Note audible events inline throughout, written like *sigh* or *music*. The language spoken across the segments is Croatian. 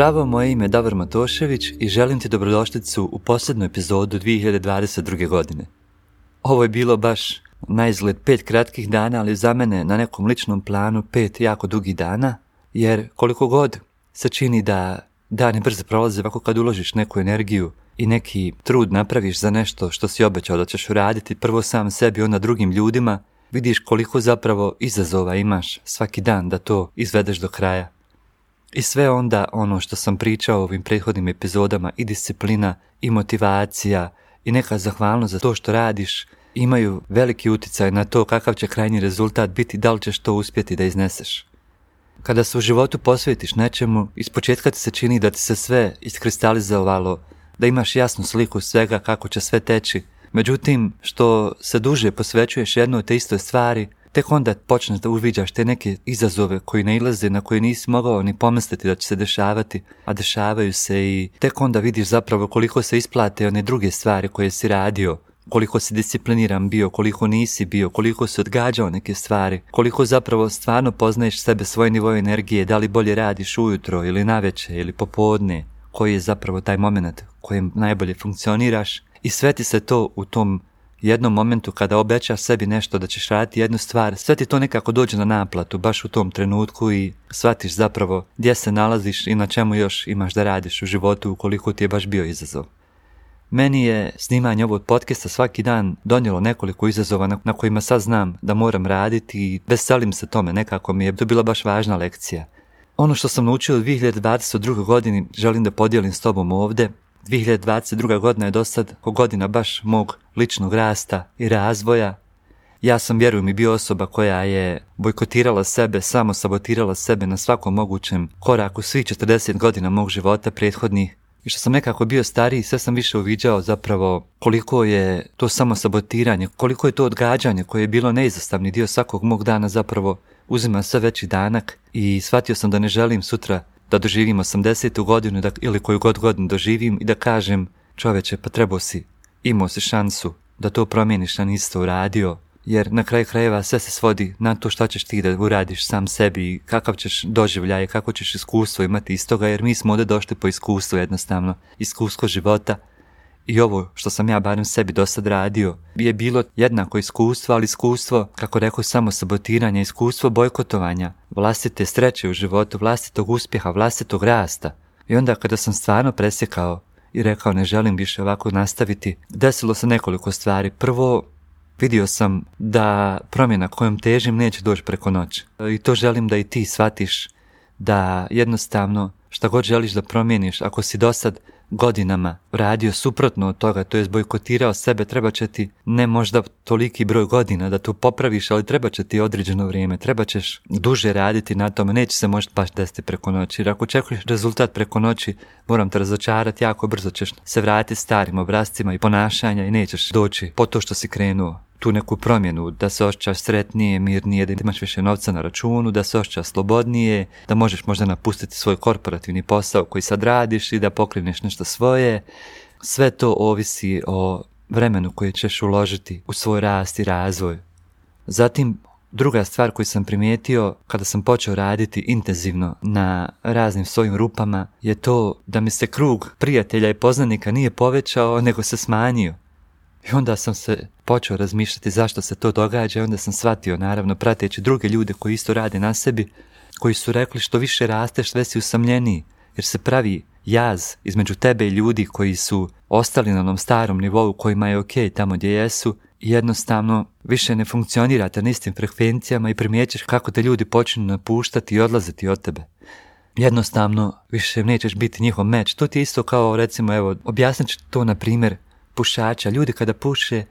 Zdravo, moje ime je Davor Matošević i želim ti dobrodošlicu u posljednu epizodu 2022. godine. Ovo je bilo baš na izgled pet kratkih dana, ali za mene na nekom ličnom planu pet jako dugih dana, jer koliko god se čini da dani brzo prolaze ovako kad uložiš neku energiju i neki trud napraviš za nešto što si obećao da ćeš uraditi, prvo sam sebi, onda drugim ljudima, vidiš koliko zapravo izazova imaš svaki dan da to izvedeš do kraja. I sve onda ono što sam pričao u ovim prethodnim epizodama i disciplina i motivacija i neka zahvalnost za to što radiš imaju veliki utjecaj na to kakav će krajnji rezultat biti, da li ćeš to uspjeti da izneseš. Kada se u životu posvetiš nečemu, ispočetka ti se čini da ti se sve iskristalizovalo, da imaš jasnu sliku svega kako će sve teći. Međutim, što se duže posvećuješ jednoj te istoj stvari, tek onda počneš da uviđaš te neke izazove koji ne ilaze, na koje nisi mogao ni pomisliti da će se dešavati, a dešavaju se i tek onda vidiš zapravo koliko se isplate one druge stvari koje si radio, koliko si discipliniran bio, koliko nisi bio, koliko si odgađao neke stvari, koliko zapravo stvarno poznaješ sebe, svoj nivo energije, da li bolje radiš ujutro ili naveče ili popodne, koji je zapravo taj moment kojem najbolje funkcioniraš i sve ti se to u tom jednom momentu kada obećaš sebi nešto da ćeš raditi jednu stvar, sve ti to nekako dođe na naplatu baš u tom trenutku i shvatiš zapravo gdje se nalaziš i na čemu još imaš da radiš u životu ukoliko ti je baš bio izazov. Meni je snimanje ovog podcasta svaki dan donijelo nekoliko izazova na, kojima sad znam da moram raditi i veselim se tome, nekako mi je to bila baš važna lekcija. Ono što sam naučio u 2022. godini želim da podijelim s tobom ovdje. 2022. godina je dosad godina baš mog ličnog rasta i razvoja. Ja sam, vjerujem, i bio osoba koja je bojkotirala sebe, samo sabotirala sebe na svakom mogućem koraku svih 40 godina mog života prethodnih i što sam nekako bio stariji, sve sam više uviđao zapravo koliko je to samo sabotiranje, koliko je to odgađanje koje je bilo neizostavni dio svakog mog dana zapravo uzima sve veći danak i shvatio sam da ne želim sutra da doživim 80. godinu da, ili koju god godinu doživim i da kažem čoveče pa trebao si, imao si šansu da to promijeniš, a nisi to uradio, jer na kraju krajeva sve se svodi na to šta ćeš ti da uradiš sam sebi, kakav ćeš doživljaj, kako ćeš iskustvo imati iz toga, jer mi smo ovdje došli po iskustvu jednostavno, iskustvo života. I ovo što sam ja barem sebi do sad radio je bilo jednako iskustvo, ali iskustvo, kako rekao, samo sabotiranje, iskustvo bojkotovanja, vlastite sreće u životu, vlastitog uspjeha, vlastitog rasta. I onda kada sam stvarno presjekao i rekao ne želim više ovako nastaviti, desilo se nekoliko stvari. Prvo, vidio sam da promjena kojom težim neće doći preko noći. I to želim da i ti shvatiš da jednostavno šta god želiš da promijeniš, ako si do sad godinama radio suprotno od toga, to je bojkotirao sebe, treba će ti ne možda toliki broj godina da to popraviš, ali treba će ti određeno vrijeme, treba ćeš duže raditi na tome, neće se možda baš desiti preko noći, jer ako očekuješ rezultat preko noći, moram te razočarati, jako brzo ćeš se vratiti starim obrazcima i ponašanja i nećeš doći po to što si krenuo tu neku promjenu, da se osjećaš sretnije, mirnije, da imaš više novca na računu, da se osjećaš slobodnije, da možeš možda napustiti svoj korporativni posao koji sad radiš i da pokreneš nešto svoje. Sve to ovisi o vremenu koje ćeš uložiti u svoj rast i razvoj. Zatim, druga stvar koju sam primijetio kada sam počeo raditi intenzivno na raznim svojim rupama je to da mi se krug prijatelja i poznanika nije povećao, nego se smanjio. I onda sam se počeo razmišljati zašto se to događa i onda sam shvatio, naravno, prateći druge ljude koji isto rade na sebi, koji su rekli što više rasteš, sve si usamljeniji, jer se pravi jaz između tebe i ljudi koji su ostali na onom starom nivou kojima je ok tamo gdje jesu jednostavno više ne funkcionirate na istim frekvencijama i primjećeš kako te ljudi počinu napuštati i odlaziti od tebe. Jednostavno više nećeš biti njihov meč. To ti je isto kao recimo, evo, objasnit ću to na primjer pušača. Ljudi kada puše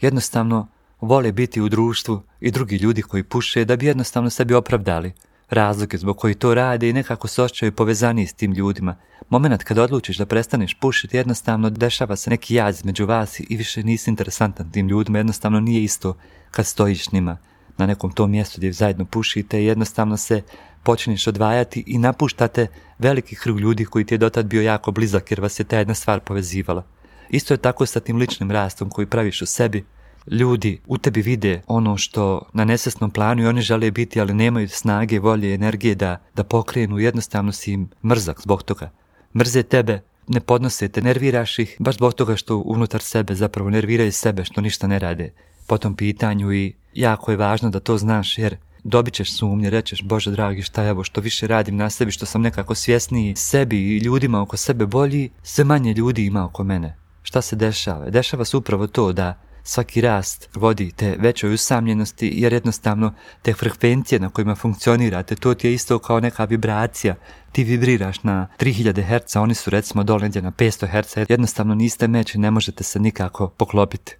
jednostavno vole biti u društvu i drugi ljudi koji puše da bi jednostavno sebi opravdali razlike zbog koji to rade i nekako se osjećaju povezani s tim ljudima. Moment kada odlučiš da prestaneš pušiti, jednostavno dešava se neki jaz među vas i više nisi interesantan tim ljudima, jednostavno nije isto kad stojiš njima na nekom tom mjestu gdje zajedno pušite i jednostavno se počneš odvajati i napuštate veliki krug ljudi koji ti je dotad bio jako blizak jer vas je ta jedna stvar povezivala. Isto je tako sa tim ličnim rastom koji praviš u sebi, ljudi u tebi vide ono što na nesvjesnom planu i oni žele biti, ali nemaju snage, volje, energije da, da pokrenu, jednostavno si im mrzak zbog toga. Mrze tebe, ne podnose te, nerviraš ih, baš zbog toga što unutar sebe zapravo nerviraju sebe, što ništa ne rade po tom pitanju i jako je važno da to znaš jer dobit ćeš sumnje, rećeš Bože dragi šta je ovo što više radim na sebi, što sam nekako svjesniji sebi i ljudima oko sebe bolji, sve manje ljudi ima oko mene. Šta se dešava? Dešava se upravo to da svaki rast vodi te većoj usamljenosti jer jednostavno te frekvencije na kojima funkcionirate, to ti je isto kao neka vibracija. Ti vibriraš na 3000 Hz, oni su recimo dole na 500 Hz, jednostavno niste meč i ne možete se nikako poklopiti.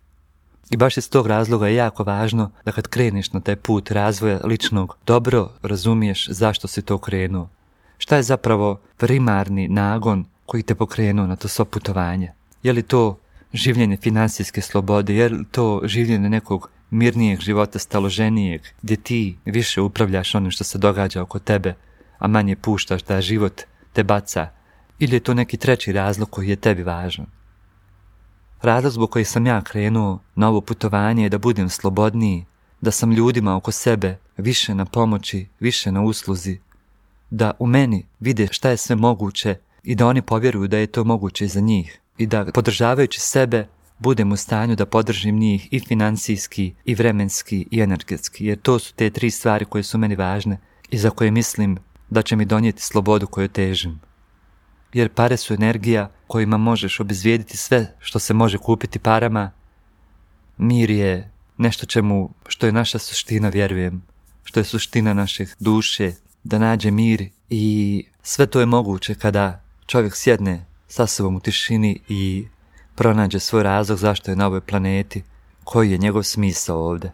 I baš iz tog razloga je jako važno da kad kreneš na taj put razvoja ličnog, dobro razumiješ zašto si to krenuo. Šta je zapravo primarni nagon koji te pokrenuo na to svo putovanje? Je li to življenje financijske slobode, je li to življenje nekog mirnijeg života, staloženijeg, gdje ti više upravljaš onim što se događa oko tebe, a manje puštaš da život te baca, ili je to neki treći razlog koji je tebi važan? Razlog zbog koji sam ja krenuo na ovo putovanje je da budem slobodniji, da sam ljudima oko sebe više na pomoći, više na usluzi, da u meni vide šta je sve moguće i da oni povjeruju da je to moguće za njih i da podržavajući sebe budem u stanju da podržim njih i financijski, i vremenski, i energetski, jer to su te tri stvari koje su meni važne i za koje mislim da će mi donijeti slobodu koju težim jer pare su energija kojima možeš obezvijediti sve što se može kupiti parama. Mir je nešto čemu, što je naša suština, vjerujem, što je suština naših duše, da nađe mir i sve to je moguće kada čovjek sjedne sa sobom u tišini i pronađe svoj razlog zašto je na ovoj planeti, koji je njegov smisao ovdje.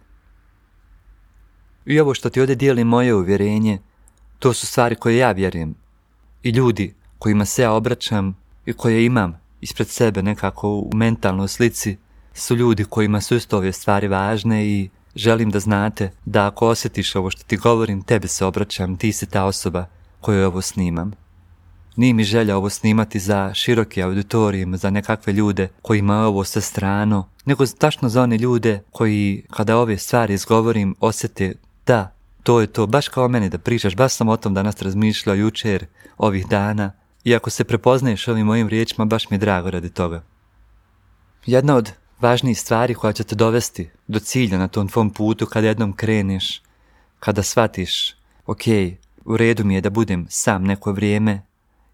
I ovo što ti ovdje dijeli moje uvjerenje, to su stvari koje ja vjerujem. I ljudi kojima se ja obraćam i koje imam ispred sebe nekako u mentalnoj slici su ljudi kojima su isto ove stvari važne i želim da znate da ako osjetiš ovo što ti govorim, tebi se obraćam, ti si ta osoba koju ovo snimam. Nije mi želja ovo snimati za široki auditorijem, za nekakve ljude kojima je ovo sve strano, nego tačno za one ljude koji kada ove stvari izgovorim osjete da, to je to, baš kao meni da pričaš, baš sam o tom danas razmišljao jučer, ovih dana, i ako se prepoznaješ ovim mojim riječima, baš mi je drago radi toga. Jedna od važnijih stvari koja će te dovesti do cilja na tom tvom putu kada jednom kreneš, kada shvatiš, ok, u redu mi je da budem sam neko vrijeme,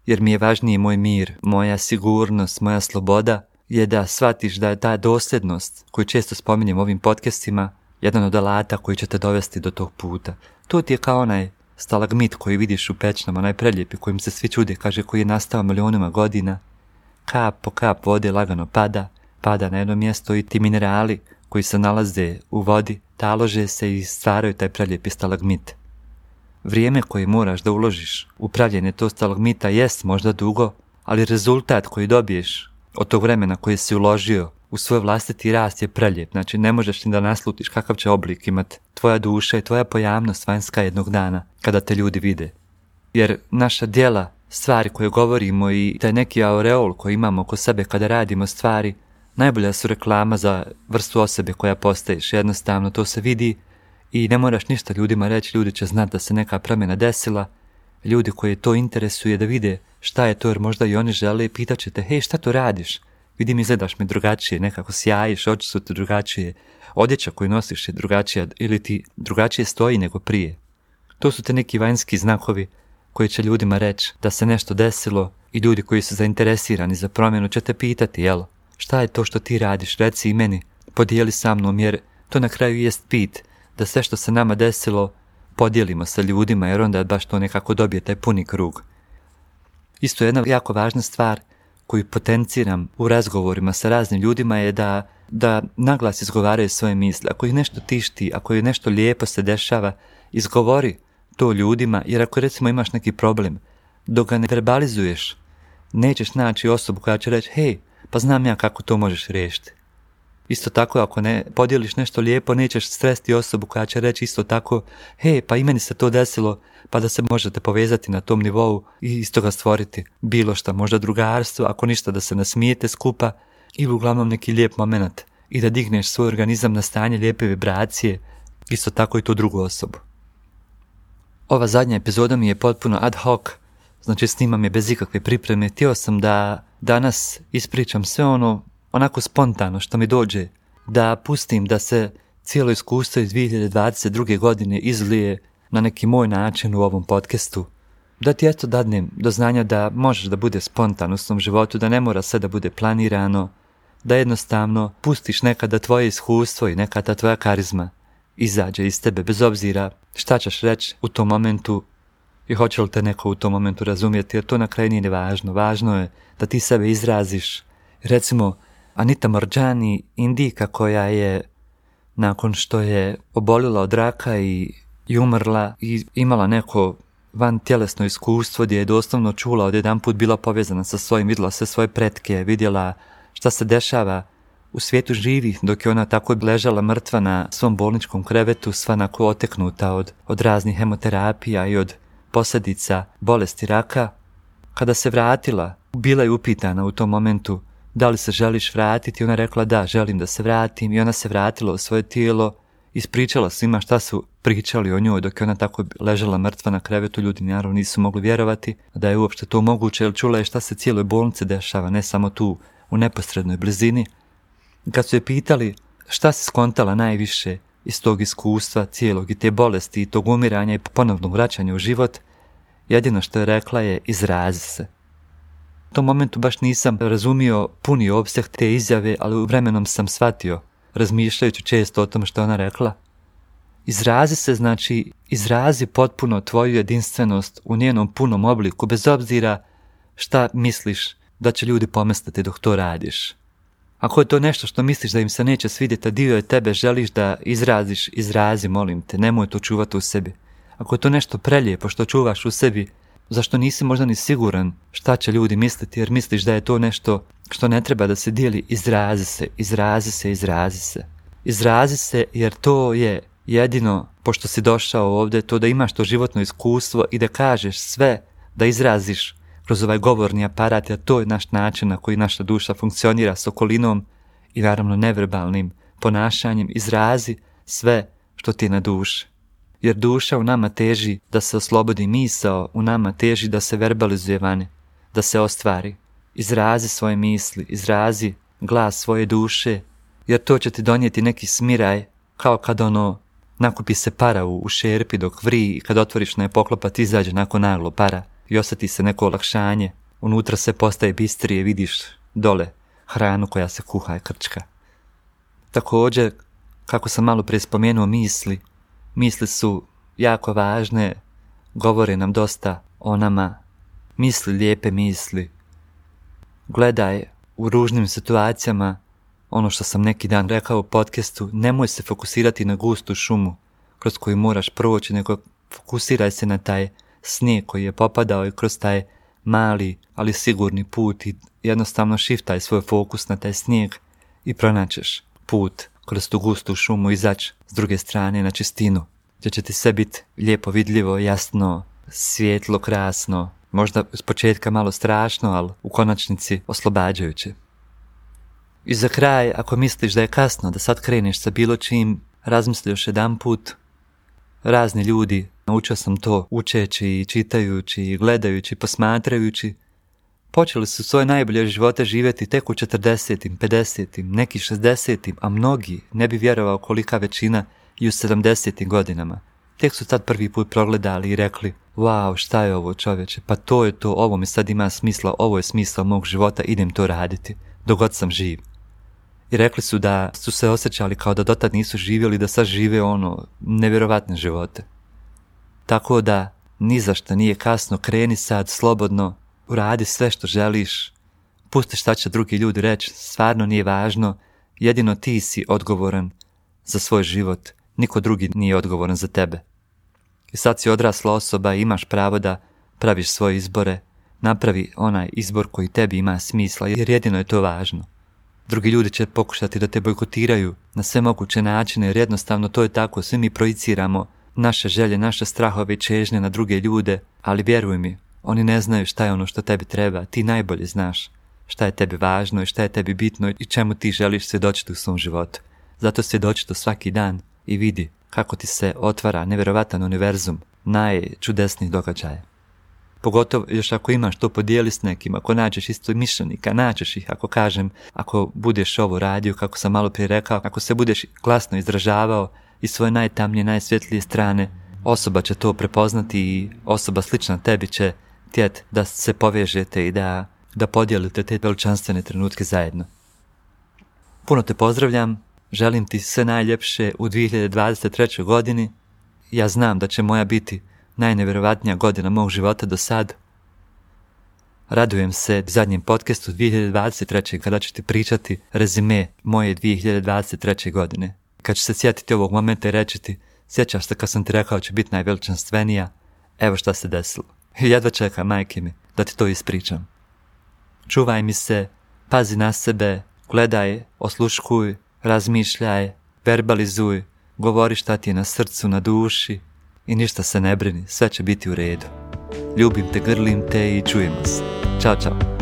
jer mi je važniji moj mir, moja sigurnost, moja sloboda, je da shvatiš da je ta dosljednost koju često spominjem u ovim podcastima jedan od alata koji će te dovesti do tog puta. To ti je kao onaj stalagmit koji vidiš u pećnama, najpreljepi, kojim se svi čude, kaže koji je nastao milionima godina, kap po kap vode lagano pada, pada na jedno mjesto i ti minerali koji se nalaze u vodi talože se i stvaraju taj preljepi stalagmit. Vrijeme koje moraš da uložiš u pravljenje tog stalagmita jest možda dugo, ali rezultat koji dobiješ od tog vremena koji si uložio u svoj vlastiti rast je preljep. Znači ne možeš ni da naslutiš kakav će oblik imat tvoja duša i tvoja pojavnost vanjska jednog dana kada te ljudi vide. Jer naša djela, stvari koje govorimo i taj neki aureol koji imamo oko sebe kada radimo stvari, najbolja su reklama za vrstu osobe koja postaješ. Jednostavno to se vidi i ne moraš ništa ljudima reći, ljudi će znati da se neka promjena desila, ljudi koji to interesuje da vide šta je to jer možda i oni žele i pitat ćete, hej šta to radiš? vidim izgledaš mi drugačije, nekako sjajiš, oči su ti drugačije, odjeća koju nosiš je drugačija ili ti drugačije stoji nego prije. To su te neki vanjski znakovi koji će ljudima reći da se nešto desilo i ljudi koji su zainteresirani za promjenu će te pitati, jel, šta je to što ti radiš, reci i meni, podijeli sa mnom, jer to na kraju jest pit, da sve što se nama desilo podijelimo sa ljudima, jer onda baš to nekako dobije taj puni krug. Isto jedna jako važna stvar koju potenciram u razgovorima sa raznim ljudima je da, da naglas izgovaraju svoje misli. Ako ih nešto tišti, ako je nešto lijepo se dešava, izgovori to ljudima, jer ako recimo imaš neki problem, dok ga ne verbalizuješ, nećeš naći osobu koja će reći, hej, pa znam ja kako to možeš riješiti. Isto tako, ako ne podijeliš nešto lijepo, nećeš stresti osobu koja će reći isto tako, hej, pa i meni se to desilo, pa da se možete povezati na tom nivou i iz toga stvoriti bilo šta, možda drugarstvo, ako ništa da se nasmijete skupa ili uglavnom neki lijep moment i da digneš svoj organizam na stanje lijepe vibracije, isto tako i tu drugu osobu. Ova zadnja epizoda mi je potpuno ad hoc, znači snimam je bez ikakve pripreme. Htio sam da danas ispričam sve ono onako spontano što mi dođe, da pustim da se cijelo iskustvo iz 2022. godine izlije na neki moj način u ovom podcastu. Da ti eto dadnem do znanja da možeš da bude spontan u svom životu, da ne mora sve da bude planirano, da jednostavno pustiš nekada tvoje iskustvo i nekada tvoja karizma izađe iz tebe, bez obzira šta ćeš reći u tom momentu i hoće li te neko u tom momentu razumjeti, jer to na kraju nije važno. Važno je da ti sebe izraziš. Recimo, Anita Morđani, indika koja je nakon što je obolila od raka i, i umrla i imala neko van tjelesno iskustvo gdje je doslovno čula od jedan put bila povezana sa svojim, vidjela sve svoje pretke, vidjela šta se dešava u svijetu živi, dok je ona tako ležala mrtva na svom bolničkom krevetu, sva onako oteknuta od, od raznih hemoterapija i od posljedica bolesti raka. Kada se vratila, bila je upitana u tom momentu da li se želiš vratiti, ona rekla da, želim da se vratim i ona se vratila u svoje tijelo, ispričala svima šta su pričali o njoj dok je ona tako ležala mrtva na krevetu, ljudi naravno nisu mogli vjerovati da je uopšte to moguće, jer čula je šta se cijeloj bolnici dešava, ne samo tu u neposrednoj blizini. Kad su je pitali šta se skontala najviše iz tog iskustva cijelog i te bolesti i tog umiranja i ponovnog vraćanja u život, jedino što je rekla je izrazi se. U tom momentu baš nisam razumio puni opseh te izjave, ali u vremenom sam shvatio, razmišljajući često o tom što ona rekla. Izrazi se znači, izrazi potpuno tvoju jedinstvenost u njenom punom obliku, bez obzira šta misliš da će ljudi pomestati dok to radiš. Ako je to nešto što misliš da im se neće svidjeti, a dio je tebe, želiš da izraziš, izrazi, molim te, nemoj to čuvati u sebi. Ako je to nešto prelijepo što čuvaš u sebi, zašto nisi možda ni siguran šta će ljudi misliti, jer misliš da je to nešto što ne treba da se dijeli, izrazi se, izrazi se, izrazi se. Izrazi se jer to je jedino, pošto si došao ovdje, to da imaš to životno iskustvo i da kažeš sve, da izraziš kroz ovaj govorni aparat, jer to je naš način na koji naša duša funkcionira s okolinom i naravno neverbalnim ponašanjem, izrazi sve što ti je na duši. Jer duša u nama teži da se oslobodi misao, u nama teži da se verbalizuje vani, da se ostvari. Izrazi svoje misli, izrazi glas svoje duše, jer to će ti donijeti neki smiraj, kao kad ono nakupi se para u, šerpi dok vri i kad otvoriš na je poklopat izađe nakon naglo para i osjeti se neko olakšanje. Unutra se postaje bistrije, vidiš dole hranu koja se kuha i krčka. Također, kako sam malo prije spomenuo misli, misli su jako važne, govore nam dosta o nama, misli lijepe misli. Gledaj u ružnim situacijama, ono što sam neki dan rekao u podcastu, nemoj se fokusirati na gustu šumu kroz koju moraš proći, nego fokusiraj se na taj snijeg koji je popadao i kroz taj mali, ali sigurni put i jednostavno šiftaj svoj fokus na taj snijeg i pronaćeš put kroz tu gustu šumu izaći s druge strane na čistinu, gdje će ti sve biti lijepo vidljivo, jasno, svjetlo, krasno, možda s početka malo strašno, ali u konačnici oslobađajuće. I za kraj, ako misliš da je kasno da sad kreneš sa bilo čim, razmisli još jedan put. Razni ljudi Naučio sam to učeći, čitajući, gledajući, posmatrajući. Počeli su svoje najbolje živote živjeti tek u 40. 50. neki 60. a mnogi ne bi vjerovao kolika većina i u 70. godinama. Tek su tad prvi put progledali i rekli, wow, šta je ovo čovječe, pa to je to, ovo mi sad ima smisla, ovo je smisla mog života, idem to raditi, dogod sam živ. I rekli su da su se osjećali kao da dotad nisu živjeli, da sad žive ono, nevjerovatne živote. Tako da, ni za što nije kasno, kreni sad slobodno, uradi sve što želiš, pusti šta će drugi ljudi reći, stvarno nije važno, jedino ti si odgovoran za svoj život, niko drugi nije odgovoran za tebe. I sad si odrasla osoba i imaš pravo da praviš svoje izbore, napravi onaj izbor koji tebi ima smisla, jer jedino je to važno. Drugi ljudi će pokušati da te bojkotiraju na sve moguće načine, jer jednostavno to je tako, svi mi projiciramo naše želje, naše strahove i čežnje na druge ljude, ali vjeruj mi, oni ne znaju šta je ono što tebi treba, ti najbolje znaš šta je tebi važno i šta je tebi bitno i čemu ti želiš svjedočiti u svom životu. Zato svjedoči to svaki dan i vidi kako ti se otvara nevjerovatan univerzum najčudesnijih događaja. Pogotovo još ako imaš to podijeli s nekim, ako nađeš isto mišljenika, nađeš ih, ako kažem, ako budeš ovo radio, kako sam malo prije rekao, ako se budeš glasno izražavao i svoje najtamnije, najsvjetlije strane, osoba će to prepoznati i osoba slična tebi će tjet da se povežete i da, da podijelite te veličanstvene trenutke zajedno. Puno te pozdravljam, želim ti sve najljepše u 2023. godini. Ja znam da će moja biti najnevjerovatnija godina mog života do sad. Radujem se zadnjem podcastu 2023. kada ću ti pričati rezime moje 2023. godine. Kad ću se sjetiti ovog momenta i reći ti, sjećaš se kad sam ti rekao će biti najveličanstvenija, evo šta se desilo. *laughs* Jedva čeka, majke mi, da ti to ispričam. Čuvaj mi se, pazi na sebe, gledaj, osluškuj, razmišljaj, verbalizuj, govori šta ti je na srcu, na duši i ništa se ne brini, sve će biti u redu. Ljubim te, grlim te i čujemo se. Ćao, čao.